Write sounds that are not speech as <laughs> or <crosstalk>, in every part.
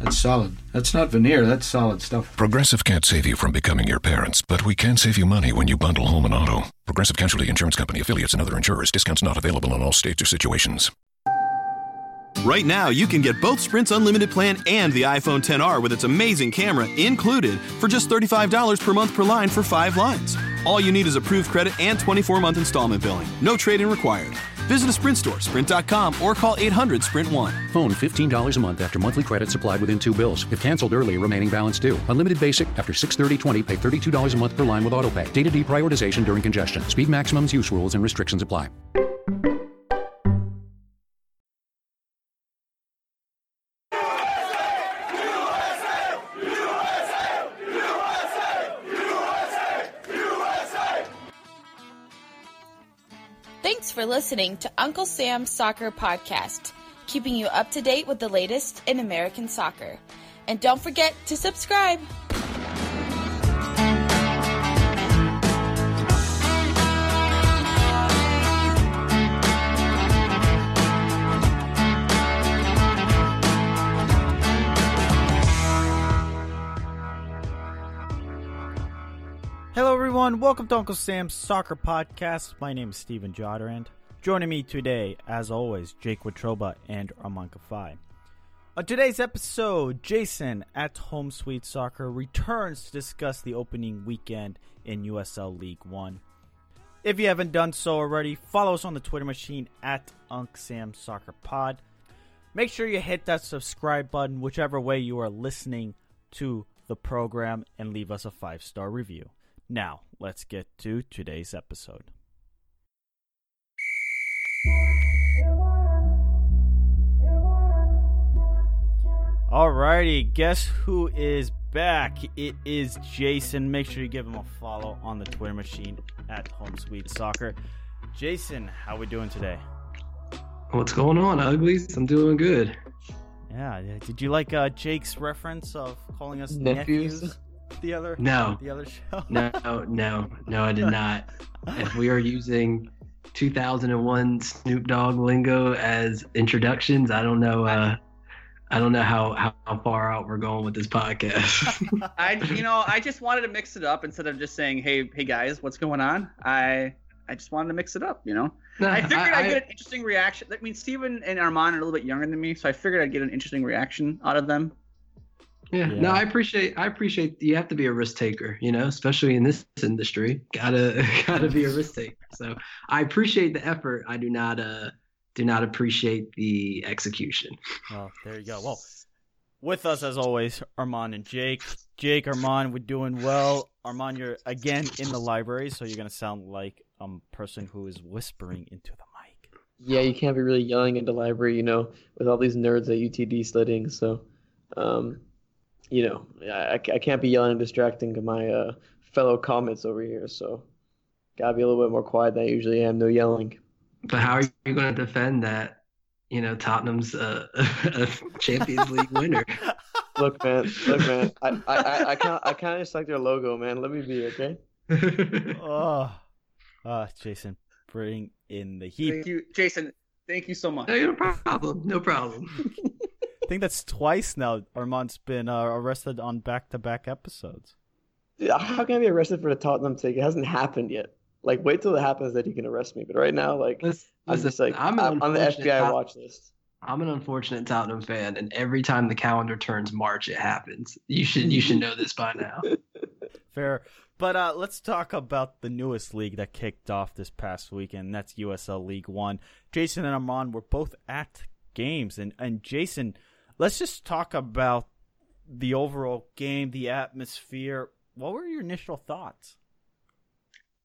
That's solid. That's not veneer, that's solid stuff. Progressive can't save you from becoming your parents, but we can save you money when you bundle home and auto. Progressive Casualty Insurance Company affiliates and other insurers. Discounts not available in all states or situations. Right now, you can get both Sprint's unlimited plan and the iPhone 10R with its amazing camera included for just $35 per month per line for five lines. All you need is approved credit and 24 month installment billing. No trade in required. Visit a Sprint store, sprint.com, or call 800 Sprint 1. Phone $15 a month after monthly credit supplied within two bills. If canceled early, remaining balance due. Unlimited basic after 63020 pay $32 a month per line with autopay. Data deprioritization during congestion. Speed maximums, use rules, and restrictions apply. Listening to Uncle Sam's Soccer Podcast, keeping you up to date with the latest in American soccer. And don't forget to subscribe. Hello, everyone. Welcome to Uncle Sam's Soccer Podcast. My name is Stephen Jodarand. Joining me today, as always, Jake Watroba and Armand Kafai. On today's episode, Jason at Home Sweet Soccer returns to discuss the opening weekend in USL League One. If you haven't done so already, follow us on the Twitter machine at Unc Sam Soccer Pod. Make sure you hit that subscribe button, whichever way you are listening to the program, and leave us a five star review. Now, let's get to today's episode. Alrighty, guess who is back? It is Jason. Make sure you give him a follow on the Twitter machine at Home Sweet Soccer. Jason, how we doing today? What's going on, uglies? I'm doing good. Yeah, yeah. did you like uh, Jake's reference of calling us Nephews? nephews? The other No. the other show. <laughs> No, no, no, I did not. if we are using 2001 Snoop Dogg lingo as introductions, I don't know. Uh, I don't know how, how, how far out we're going with this podcast. <laughs> <laughs> I you know I just wanted to mix it up instead of just saying hey hey guys what's going on I I just wanted to mix it up you know No, I figured I, I- would get an interesting reaction I mean Steven and Armand are a little bit younger than me so I figured I'd get an interesting reaction out of them yeah, Yeah. no, I appreciate. I appreciate. You have to be a risk taker, you know, especially in this industry. <laughs> Gotta, gotta be a risk taker. So I appreciate the effort. I do not, uh, do not appreciate the execution. Well, there you go. Well, with us as always, Armand and Jake. Jake, Armand, we're doing well. Armand, you're again in the library, so you're gonna sound like a person who is whispering into the mic. Yeah, you can't be really yelling in the library, you know, with all these nerds at UTD studying. So, um, you know, I, I can't be yelling and distracting my uh, fellow Comets over here. So, gotta be a little bit more quiet than I usually am. No yelling. But how are you going to defend that? You know, Tottenham's uh, <laughs> a Champions League winner. <laughs> Look, man, look, man. I, I, I, I kind, I kind of just like their logo, man. Let me be, okay? <laughs> Oh, ah, Jason, bring in the heat. thank you Jason thank you so much no problem. No problem. I think that's twice now. Armand's been uh, arrested on back-to-back episodes. How can I be arrested for the Tottenham take? It hasn't happened yet. Like, wait till it happens that he can arrest me. But right now, like, Listen, I'm just like, I'm I'm, an on the unfortunate FBI Tot- watch list. I'm an unfortunate Tottenham fan, and every time the calendar turns March, it happens. You should you should know this by now. <laughs> Fair. But uh, let's talk about the newest league that kicked off this past weekend. That's USL League One. Jason and Armand were both at games, and and Jason, let's just talk about the overall game, the atmosphere. What were your initial thoughts?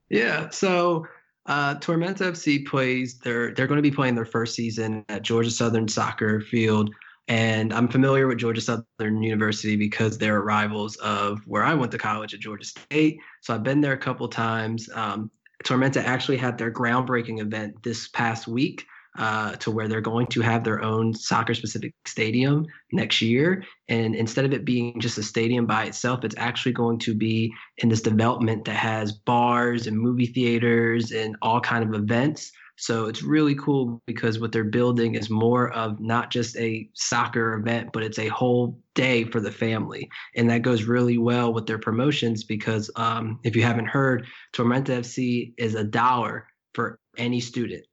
Yeah, so uh, Tormenta FC plays. They're they're going to be playing their first season at Georgia Southern Soccer Field, and I'm familiar with Georgia Southern University because they're rivals of where I went to college at Georgia State. So I've been there a couple times. Um, Tormenta actually had their groundbreaking event this past week. Uh, to where they're going to have their own soccer specific stadium next year. And instead of it being just a stadium by itself, it's actually going to be in this development that has bars and movie theaters and all kind of events. So it's really cool because what they're building is more of not just a soccer event, but it's a whole day for the family. And that goes really well with their promotions because um, if you haven't heard, Tormenta FC is a dollar for any student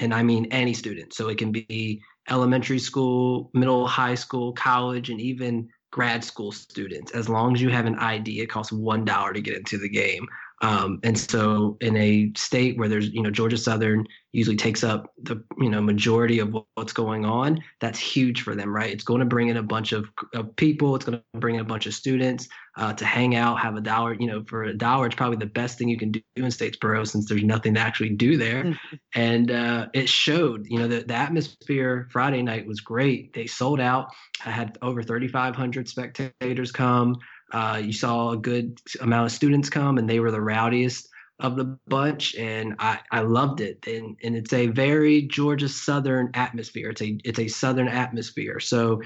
and I mean any student. So it can be elementary school, middle, high school, college, and even grad school students. As long as you have an ID, it costs one dollar to get into the game. Um, and so, in a state where there's, you know, Georgia Southern usually takes up the, you know, majority of what's going on, that's huge for them, right? It's going to bring in a bunch of, of people. It's going to bring in a bunch of students uh, to hang out, have a dollar. You know, for a dollar, it's probably the best thing you can do in Statesboro since there's nothing to actually do there. Mm-hmm. and uh, it showed. You know, the, the atmosphere Friday night was great. They sold out. I had over 3,500 spectators come. Uh, you saw a good amount of students come, and they were the rowdiest of the bunch, and I, I loved it. And and it's a very Georgia Southern atmosphere. It's a it's a Southern atmosphere. So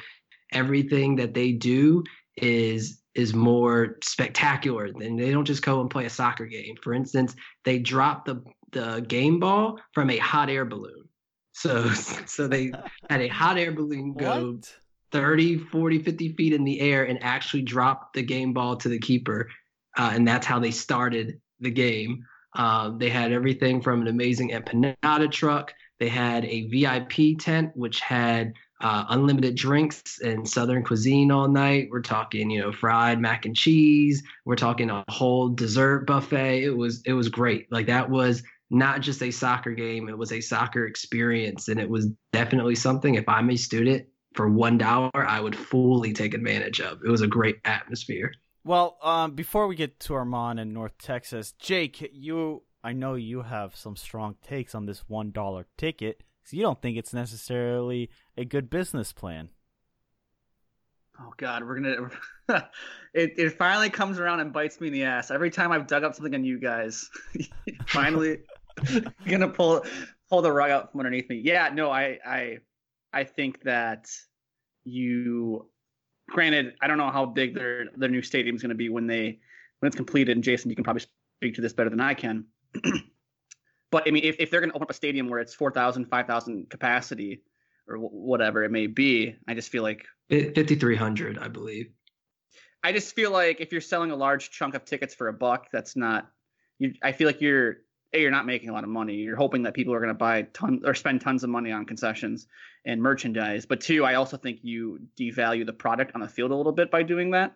everything that they do is is more spectacular than they don't just go and play a soccer game. For instance, they drop the the game ball from a hot air balloon. So <laughs> so they <laughs> had a hot air balloon go what? 30, 40, 50 feet in the air and actually dropped the game ball to the keeper. Uh, and that's how they started the game. Uh, they had everything from an amazing empanada truck. They had a VIP tent, which had uh, unlimited drinks and Southern cuisine all night. We're talking, you know, fried mac and cheese. We're talking a whole dessert buffet. It was it was great. Like that was not just a soccer game; it was a soccer experience, and it was definitely something. If I'm a student for one dollar, I would fully take advantage of. It was a great atmosphere. Well, um, before we get to Armand in North Texas, Jake, you, I know you have some strong takes on this one dollar ticket. So you don't think it's necessarily a good business plan. Oh God, we're gonna. <laughs> it it finally comes around and bites me in the ass every time I've dug up something on you guys. <laughs> finally, <laughs> gonna pull pull the rug out from underneath me. Yeah, no, I I I think that you granted, I don't know how big their their new stadium is going to be when they when it's completed. And Jason, you can probably speak to this better than I can. <clears throat> but I mean, if, if they're going to open up a stadium where it's 4,000, 5,000 capacity or w- whatever it may be, I just feel like 5,300, I believe. I just feel like if you're selling a large chunk of tickets for a buck, that's not. You, I feel like you're a you're not making a lot of money. You're hoping that people are going to buy ton or spend tons of money on concessions and merchandise. But two, I also think you devalue the product on the field a little bit by doing that,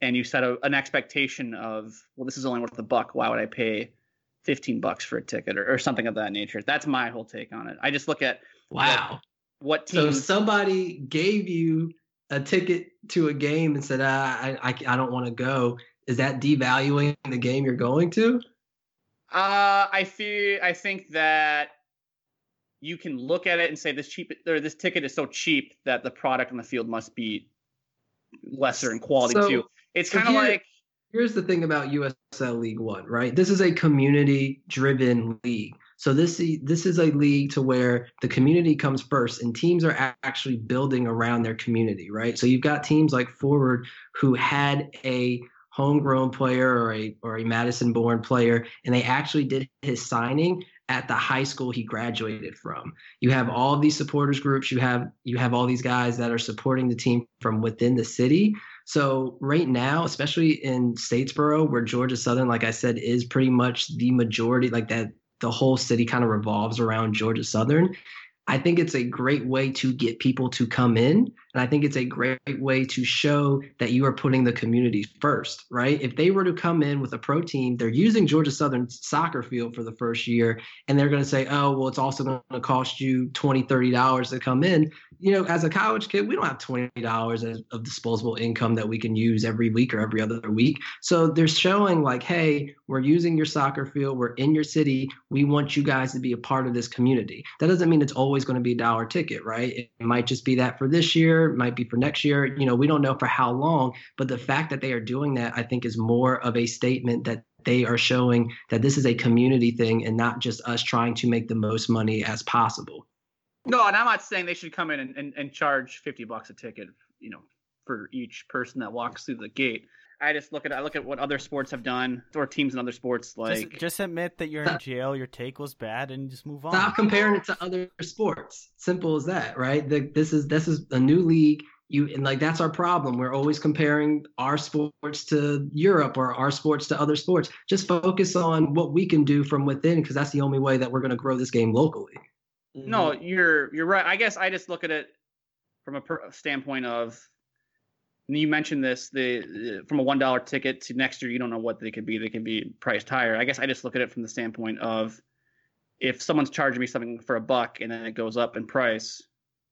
and you set a, an expectation of well, this is only worth a buck. Why would I pay fifteen bucks for a ticket or, or something of that nature? That's my whole take on it. I just look at wow, what, what teams. So somebody gave you a ticket to a game and said, ah, I, I, I don't want to go. Is that devaluing the game you're going to? Uh, I feel I think that you can look at it and say this cheap or this ticket is so cheap that the product on the field must be lesser in quality so, too. It's kind of like here's the thing about USL League One, right? This is a community-driven league. So this this is a league to where the community comes first, and teams are actually building around their community, right? So you've got teams like Forward who had a homegrown player or a or a Madison born player, and they actually did his signing at the high school he graduated from. You have all these supporters groups, you have you have all these guys that are supporting the team from within the city. So right now, especially in Statesboro, where Georgia Southern, like I said, is pretty much the majority, like that the whole city kind of revolves around Georgia Southern. I think it's a great way to get people to come in and I think it's a great way to show that you are putting the community first, right? If they were to come in with a pro team, they're using Georgia Southern soccer field for the first year, and they're going to say, oh, well, it's also going to cost you $20, $30 to come in. You know, as a college kid, we don't have $20 of disposable income that we can use every week or every other week. So they're showing, like, hey, we're using your soccer field, we're in your city, we want you guys to be a part of this community. That doesn't mean it's always going to be a dollar ticket, right? It might just be that for this year might be for next year. You know, we don't know for how long, but the fact that they are doing that, I think, is more of a statement that they are showing that this is a community thing and not just us trying to make the most money as possible. No, and I'm not saying they should come in and, and, and charge fifty bucks a ticket, you know, for each person that walks through the gate. I just look at I look at what other sports have done or teams in other sports like just, just admit that you're in jail, your take was bad, and just move on. Stop comparing it to other sports. Simple as that, right? The, this is this is a new league. You and like that's our problem. We're always comparing our sports to Europe or our sports to other sports. Just focus on what we can do from within, because that's the only way that we're going to grow this game locally. No, you're you're right. I guess I just look at it from a per- standpoint of and you mentioned this the from a one dollar ticket to next year you don't know what they could be. They can be priced higher. I guess i just look at it from the standpoint of if someone's charging me something for a buck and then it goes up in price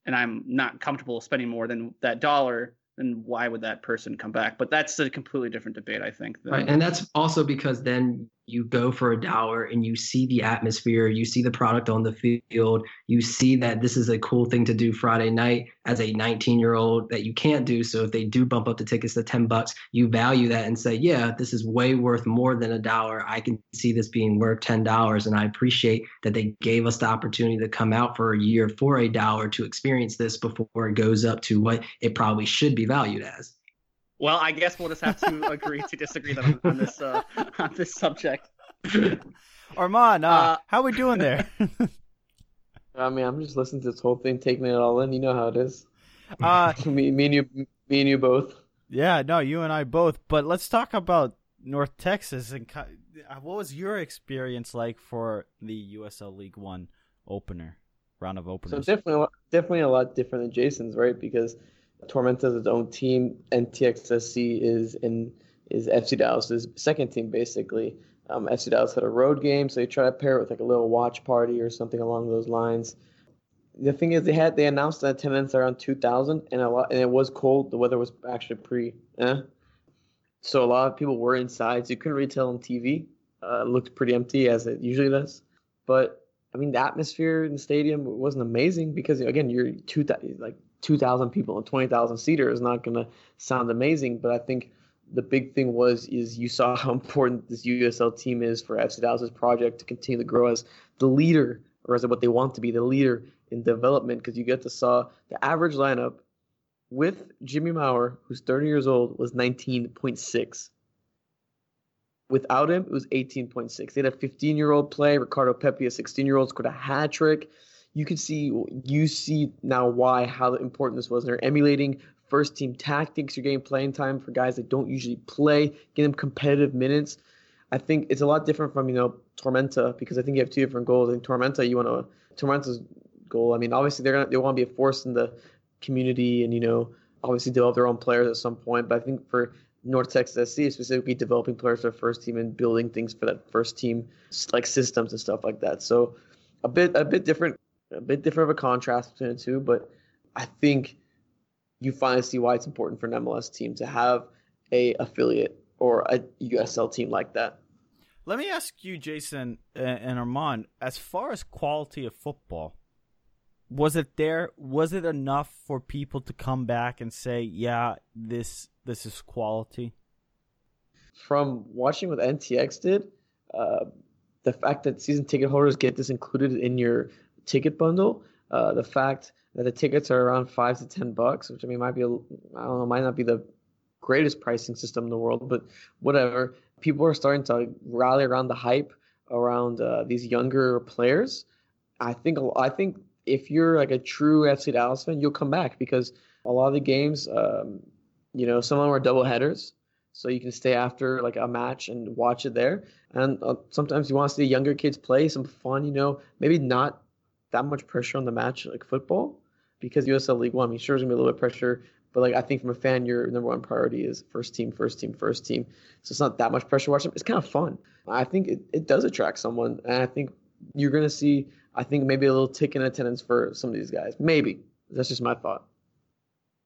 and i'm not comfortable spending more than that dollar then why would that person come back? But that's a completely different debate i think right and that's also because then you go for a dollar and you see the atmosphere, you see the product on the field, you see that this is a cool thing to do Friday night as a 19 year old that you can't do. So if they do bump up the tickets to 10 bucks, you value that and say, yeah, this is way worth more than a dollar. I can see this being worth $10. And I appreciate that they gave us the opportunity to come out for a year for a dollar to experience this before it goes up to what it probably should be valued as. Well, I guess we'll just have to <laughs> agree to disagree on, on this uh, <laughs> on this subject. <laughs> Armand, uh, uh, how we doing there? I mean, I'm just listening to this whole thing, taking it all in. You know how it is. Uh, me, me and you, me and you both. Yeah, no, you and I both. But let's talk about North Texas and uh, what was your experience like for the USL League One opener round of openers? So definitely, definitely a lot different than Jason's, right? Because Tormenta is its own team. NTXSC is in is FC Dallas's second team basically. Um, FC Dallas had a road game, so they try to pair it with like a little watch party or something along those lines. The thing is, they had they announced an attendance around 2,000, and a lot, and it was cold. The weather was actually pretty, eh. So a lot of people were inside, so you couldn't really tell on TV. Uh, it looked pretty empty as it usually does. But I mean, the atmosphere in the stadium wasn't amazing because again, you're two like 2,000 people and 20,000 seater is not going to sound amazing, but I think the big thing was is you saw how important this USL team is for FC Dallas's project to continue to grow as the leader or as what they want to be the leader in development because you get to saw the average lineup with Jimmy Maurer, who's 30 years old, was 19.6. Without him, it was 18.6. They had a 15 year old play. Ricardo Pepi, a 16 year old, scored a hat trick you can see you see now why how important this was. They're emulating first team tactics. You're getting playing time for guys that don't usually play, getting them competitive minutes. I think it's a lot different from you know Tormenta because I think you have two different goals. In Tormenta, you want to Tormenta's goal. I mean, obviously they're gonna they want to be a force in the community and you know obviously develop their own players at some point. But I think for North Texas SC specifically developing players for first team and building things for that first team like systems and stuff like that. So a bit a bit different a bit different of a contrast between the two, but I think you finally see why it's important for an MLS team to have a affiliate or a USL team like that. Let me ask you, Jason and Armand, as far as quality of football, was it there? Was it enough for people to come back and say, "Yeah, this this is quality"? From watching what NTX did, uh, the fact that season ticket holders get this included in your ticket bundle. Uh, the fact that the tickets are around five to ten bucks, which I mean might be a, I don't know, might not be the greatest pricing system in the world, but whatever. People are starting to rally around the hype around uh, these younger players. I think I think if you're like a true FC Dallas fan, you'll come back because a lot of the games, um, you know, some of them are double headers, so you can stay after like a match and watch it there. And uh, sometimes you want to see younger kids play some fun, you know, maybe not that much pressure on the match like football because USL League One. I mean, sure, there's gonna be a little bit of pressure, but like I think from a fan, your number one priority is first team, first team, first team. So it's not that much pressure watching. It's kind of fun. I think it, it does attract someone, and I think you're gonna see. I think maybe a little tick in attendance for some of these guys. Maybe that's just my thought.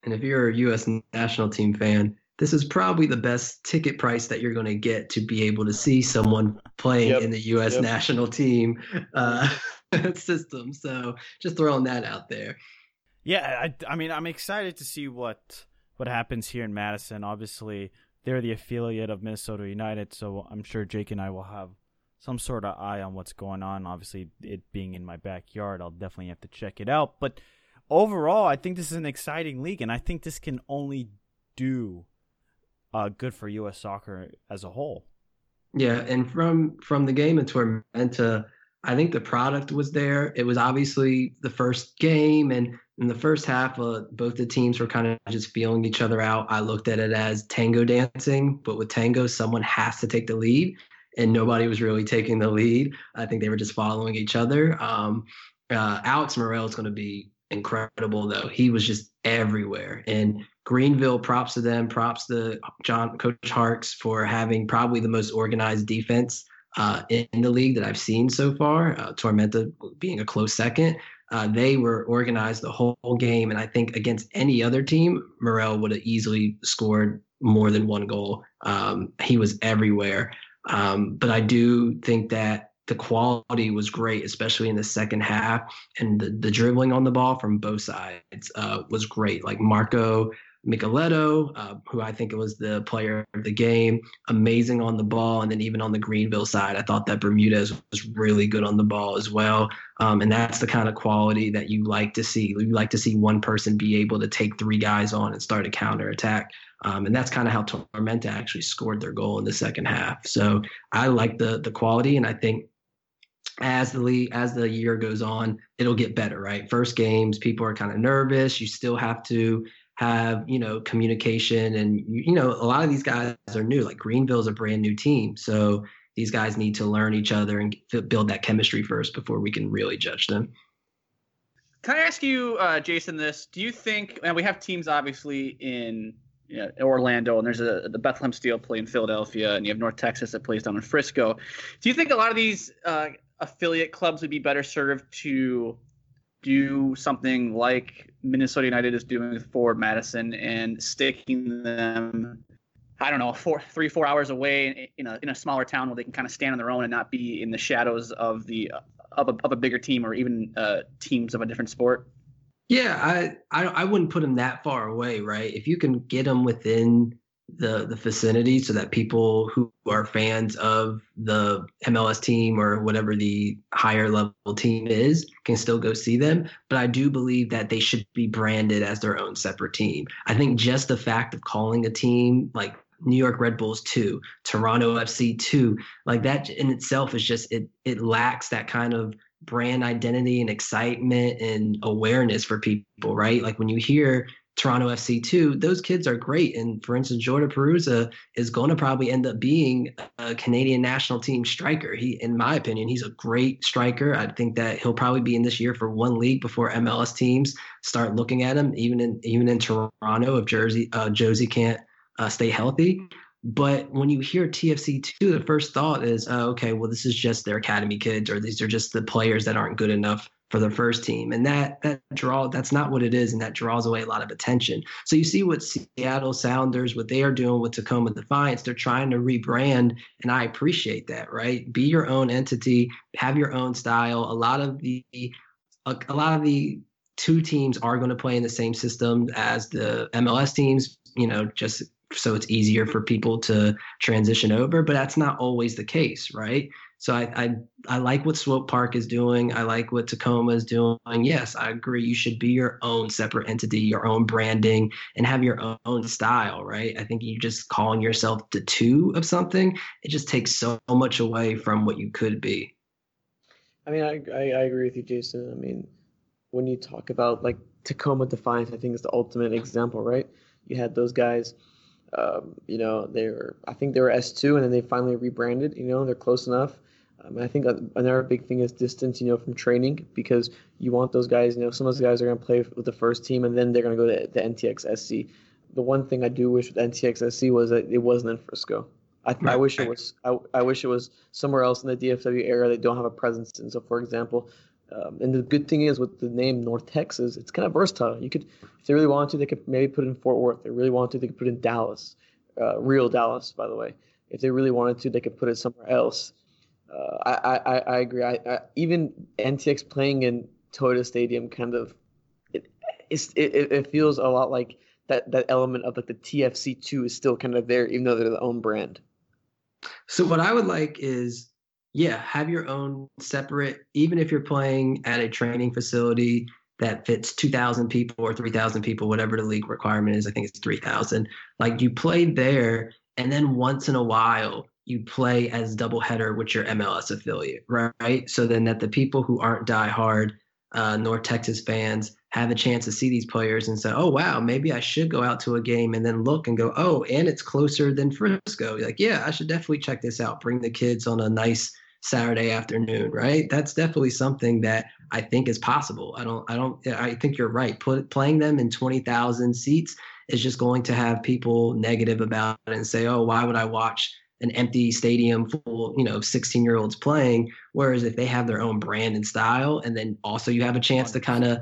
And if you're a U.S. national team fan, this is probably the best ticket price that you're going to get to be able to see someone playing yep. in the U.S. Yep. national team. Uh, <laughs> system. So just throwing that out there. Yeah, I, I mean, I'm excited to see what what happens here in Madison. Obviously, they're the affiliate of Minnesota United, so I'm sure Jake and I will have some sort of eye on what's going on. Obviously, it being in my backyard, I'll definitely have to check it out. But overall, I think this is an exciting league, and I think this can only do uh, good for U.S. soccer as a whole. Yeah, and from from the game in Tormenta, I think the product was there. It was obviously the first game, and in the first half, uh, both the teams were kind of just feeling each other out. I looked at it as tango dancing, but with tango, someone has to take the lead, and nobody was really taking the lead. I think they were just following each other. Um, uh, Alex Morel is going to be incredible, though. He was just everywhere, and Greenville, props to them. Props to John Coach Harkes for having probably the most organized defense uh, in, the league that I've seen so far. Uh, Tormenta being a close second. Uh, they were organized the whole, game, and I think against any other team, Morel would have easily scored more than one goal. Um, he was everywhere, um, but I do think that the quality was great, especially in the second half, and the, the dribbling on the ball from both sides uh, was great. Like Marco Micaletto, uh, who I think was the player of the game, amazing on the ball. And then even on the Greenville side, I thought that Bermudez was really good on the ball as well. Um, and that's the kind of quality that you like to see. You like to see one person be able to take three guys on and start a counter attack. Um, and that's kind of how Tormenta actually scored their goal in the second half. So I like the the quality, and I think as the as the year goes on, it'll get better. Right, first games, people are kind of nervous. You still have to have you know communication and you know a lot of these guys are new like greenville's a brand new team. So these guys need to learn each other and build that chemistry first before we can really judge them. Can i ask you uh, jason this? Do you think and we have teams obviously in you know, Orlando, and there's a the Bethlehem Steel play in Philadelphia, and you have North Texas that plays down in Frisco. Do you think a lot of these uh, affiliate clubs would be better served to do something like Minnesota United is doing Forward Madison and sticking them, I don't know, four, three, four hours away in a in a smaller town where they can kind of stand on their own and not be in the shadows of the of a, of a bigger team or even uh, teams of a different sport. Yeah, I, I I wouldn't put them that far away, right? If you can get them within the the vicinity so that people who are fans of the MLS team or whatever the higher level team is can still go see them. But I do believe that they should be branded as their own separate team. I think just the fact of calling a team like New York Red Bulls 2, Toronto FC 2, like that in itself is just it it lacks that kind of brand identity and excitement and awareness for people, right? Like when you hear Toronto FC too, those kids are great. And for instance, Jordan Perruzza is going to probably end up being a Canadian national team striker. He, in my opinion, he's a great striker. I think that he'll probably be in this year for one league before MLS teams start looking at him, even in even in Toronto if Jersey uh, Jozy can't uh, stay healthy. But when you hear TFC two, the first thought is, oh, okay, well, this is just their academy kids, or these are just the players that aren't good enough for the first team. And that that draw that's not what it is and that draws away a lot of attention. So you see what seattle sounders what they are doing with tacoma defiance they're trying to rebrand and i appreciate that right? Be your own entity have your own style. A lot of the a, a lot of the two teams are going to play in the same system as the mls teams you know just so it's easier for people to transition over but that's not always the case right so I, I I like what Swope Park is doing. I like what Tacoma is doing. Yes, I agree. You should be your own separate entity, your own branding, and have your own style, right? I think you just calling yourself the two of something, it just takes so much away from what you could be. I mean, I, I, I agree with you, Jason. I mean, when you talk about like Tacoma Defiance, I think is the ultimate example, right? You had those guys um, you know, they were I think they were S2 and then they finally rebranded. You know, they're close enough. Um, I think another big thing is distance, you know, from training because you want those guys. You know, some of those guys are going to play with the first team and then they're going to go to the NTX SC. The one thing I do wish with NTX SC was that it wasn't in Frisco. I, right. I wish it was. I, I wish it was somewhere else in the DFW area that don't have a presence in. So, for example, um, and the good thing is with the name North Texas, it's kind of versatile. You could, if they really wanted to, they could maybe put it in Fort Worth. If they really wanted to, they could put it in Dallas, uh, real Dallas, by the way. If they really wanted to, they could put it somewhere else. Uh, I, I, I agree. I, I, even NTX playing in Toyota Stadium kind of it, it, it feels a lot like that that element of like the TFC two is still kind of there, even though they're the own brand. So what I would like is yeah, have your own separate, even if you're playing at a training facility that fits 2,000 people or 3,000 people, whatever the league requirement is. I think it's 3,000. Like you play there, and then once in a while, you play as doubleheader with your MLS affiliate, right? So then that the people who aren't diehard uh, North Texas fans have a chance to see these players and say, oh, wow, maybe I should go out to a game and then look and go, oh, and it's closer than Frisco. You're like, yeah, I should definitely check this out. Bring the kids on a nice Saturday afternoon, right? That's definitely something that I think is possible. I don't, I don't, I think you're right. Put, playing them in 20,000 seats is just going to have people negative about it and say, oh, why would I watch an empty stadium full, you know, 16 year olds playing? Whereas if they have their own brand and style, and then also you have a chance to kind of,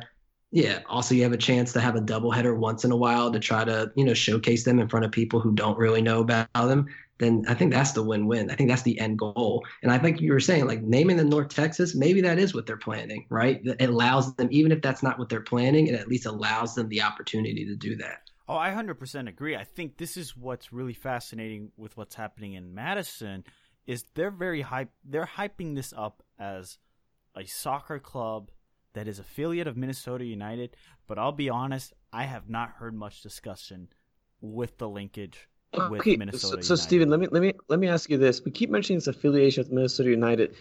yeah, also you have a chance to have a doubleheader once in a while to try to, you know, showcase them in front of people who don't really know about them then I think that's the win-win. I think that's the end goal. And I think you were saying like naming them North Texas, maybe that is what they're planning, right? It allows them, even if that's not what they're planning, it at least allows them the opportunity to do that. Oh, I 100% agree. I think this is what's really fascinating with what's happening in Madison is they're very hype they're hyping this up as a soccer club that is affiliate of Minnesota United, but I'll be honest, I have not heard much discussion with the linkage with okay, Minnesota. So, so Steven, let me let me let me ask you this. We keep mentioning this affiliation with Minnesota United.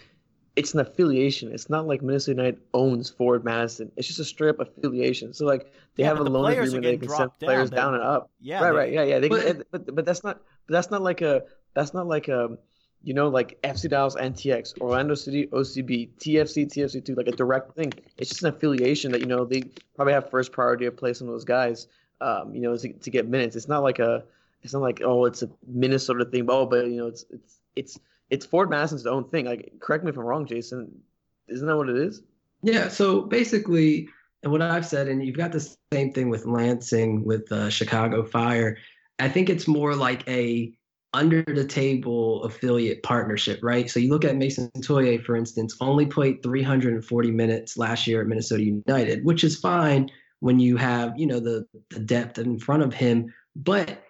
It's an affiliation. It's not like Minnesota United owns Forward Madison. It's just a straight up affiliation. So like they yeah, have a the loan agreement they can send players down, down and up. Yeah, right, they, right, yeah, yeah. They but, can, but but that's not but that's not like a that's not like a you know, like FC Dallas NTX, Orlando City OCB, TFC, TFC2, like a direct thing. It's just an affiliation that, you know, they probably have first priority to play some of those guys, um, you know, to, to get minutes. It's not like a, it's not like oh it's a Minnesota thing, oh but you know it's it's it's it's Forward Madison's own thing. Like correct me if I'm wrong, Jason. Isn't that what it is? Yeah. So basically, and what I've said, and you've got the same thing with Lansing with uh, Chicago Fire. I think it's more like a under the table affiliate partnership, right? So you look at Mason Toye, for instance, only played 340 minutes last year at Minnesota United, which is fine when you have, you know, the, the depth in front of him. But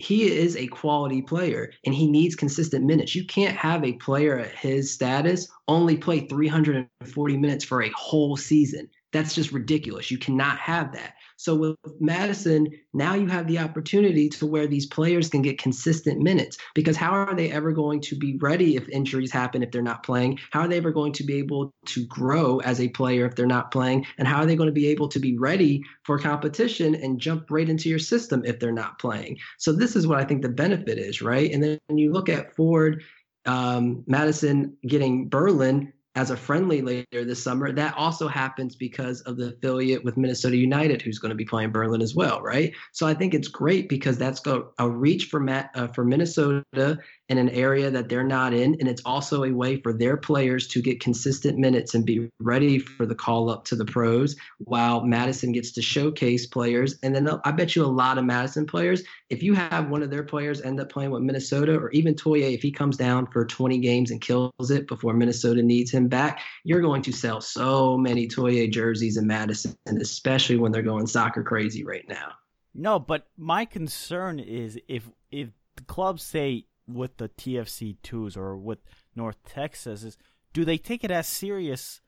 he is a quality player and he needs consistent minutes. You can't have a player at his status only play 340 minutes for a whole season. That's just ridiculous. You cannot have that. So with Madison, now you have the opportunity to where these players can get consistent minutes because how are they ever going to be ready if injuries happen if they're not playing? How are they ever going to be able to grow as a player if they're not playing? And how are they going to be able to be ready for competition and jump right into your system if they're not playing? So this is what I think the benefit is, right? And then when you look at Forward, um, Madison getting Berlin, as a friendly later this summer. That also happens because of the affiliate with Minnesota United, who's going to be playing Berlin as well, right? So I think it's great because that's a reach for Matt, uh, for Minnesota in an area that they're not in, and it's also a way for their players to get consistent minutes and be ready for the call up to the pros. While Madison gets to showcase players, and then I bet you a lot of Madison players, if you have one of their players end up playing with Minnesota, or even Toye, if he comes down for 20 games and kills it before Minnesota needs him back, you're going to sell so many Toye jerseys in Madison, especially when they're going soccer crazy right now. No, but my concern is if if the clubs say with the TFC twos or with North Texas is do they take it as serious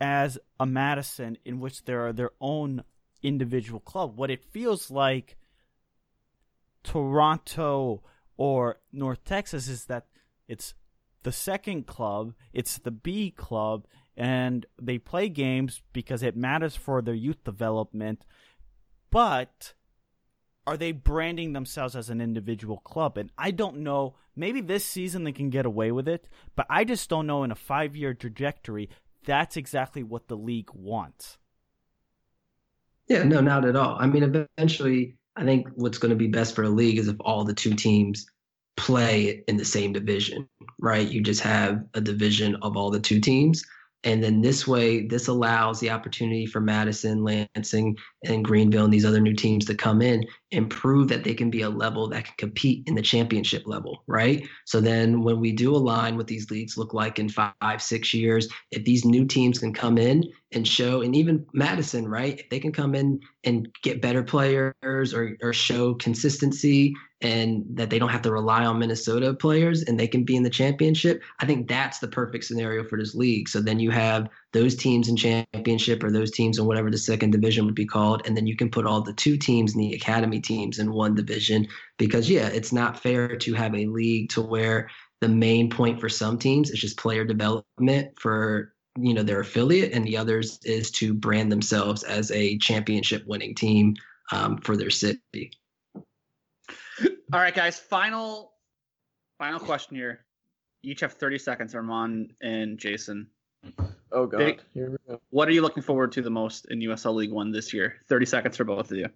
as a Madison in which there are their own individual club? What it feels like Toronto or North Texas is that it's the second club, it's the B club, and they play games because it matters for their youth development, but are they branding themselves as an individual club? And I don't know. Maybe this season they can get away with it, but I just don't know in a five year trajectory that's exactly what the league wants. Yeah, no, not at all. I mean, eventually, I think what's going to be best for a league is if all the two teams play in the same division, right? You just have a division of all the two teams. And then this way, this allows the opportunity for Madison, Lansing, and Greenville and these other new teams to come in and prove that they can be a level that can compete in the championship level, right? So then when we do align what these leagues look like in five, six years, if these new teams can come in and show, and even Madison, right? If they can come in and get better players or, or show consistency and that they don't have to rely on Minnesota players and they can be in the championship, I think that's the perfect scenario for this league. So then you have those teams in championship or those teams in whatever the second division would be called. And then you can put all the two teams in the academy teams in one division because, yeah, it's not fair to have a league to where the main point for some teams is just player development for you know their affiliate and the others is to brand themselves as a championship winning team um, for their city. All right guys final final question here. You each have 30 seconds armand and jason. Oh god. Big, here we go. what are you looking forward to the most in usl league one this year? 30 seconds for both of you.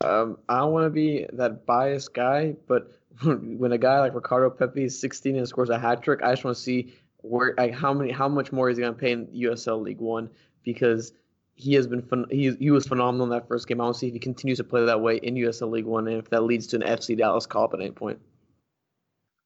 Um, i don't want to be that biased guy but <laughs> when a guy like ricardo pepi is 16 and scores a hat trick i just want to see where like how many how much more is he going to pay in USL League One because he has been he he was phenomenal in that first game. I want to see if he continues to play that way in USL League One and if that leads to an FC Dallas call up at any point.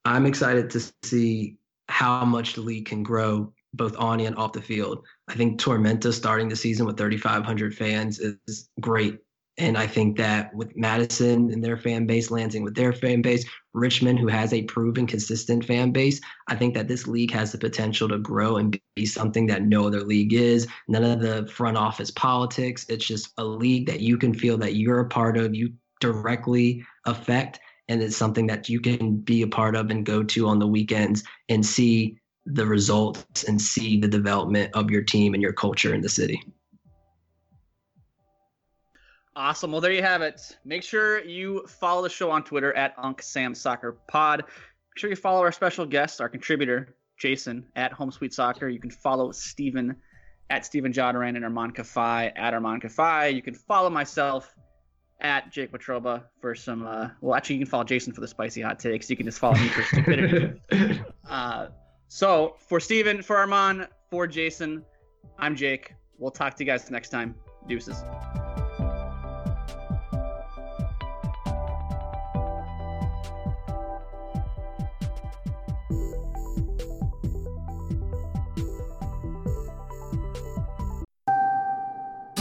I'm excited to see how much the league can grow both on and off the field. I think Tormenta starting the season with 3,500 fans is great. And I think that with Madison and their fan base, Lansing with their fan base, Richmond, who has a proven consistent fan base, I think that this league has the potential to grow and be something that no other league is. None of the front office politics. It's just a league that you can feel that you're a part of, you directly affect, and it's something that you can be a part of and go to on the weekends and see the results and see the development of your team and your culture in the city. Awesome. Well, there you have it. Make sure you follow the show on Twitter at UncSamSoccerPod. Make sure you follow our special guest, our contributor, Jason, at Home Sweet Soccer. You can follow Stephen at Stephen Jodaran and Armand Kafai at Armand Kafai. You can follow myself at Jake Watroba for some. Uh, well, actually, you can follow Jason for the spicy hot takes. You can just follow me for stupidity. <laughs> uh, so for Stephen, for Armand, for Jason, I'm Jake. We'll talk to you guys next time. Deuces.